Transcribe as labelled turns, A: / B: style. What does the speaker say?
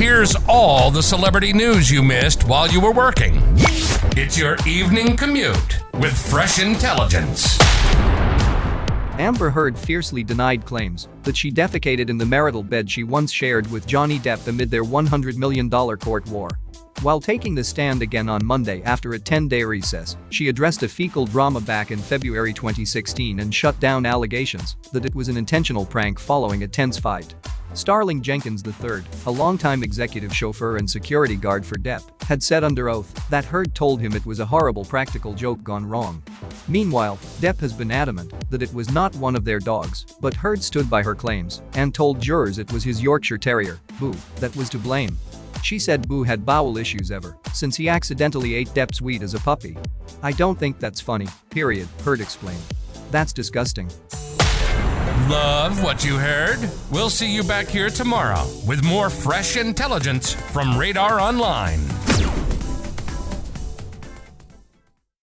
A: Here's all the celebrity news you missed while you were working. It's your evening commute with fresh intelligence.
B: Amber Heard fiercely denied claims that she defecated in the marital bed she once shared with Johnny Depp amid their $100 million court war. While taking the stand again on Monday after a 10-day recess, she addressed a fecal drama back in February 2016 and shut down allegations that it was an intentional prank following a tense fight. Starling Jenkins III, a longtime executive chauffeur and security guard for Depp, had said under oath that Heard told him it was a horrible practical joke gone wrong. Meanwhile, Depp has been adamant that it was not one of their dogs, but Heard stood by her claims and told jurors it was his Yorkshire Terrier, Boo, that was to blame. She said Boo had bowel issues ever since he accidentally ate Depp's weed as a puppy. I don't think that's funny, period, Heard explained. That's disgusting.
A: Love what you heard? We'll see you back here tomorrow with more fresh intelligence from Radar Online.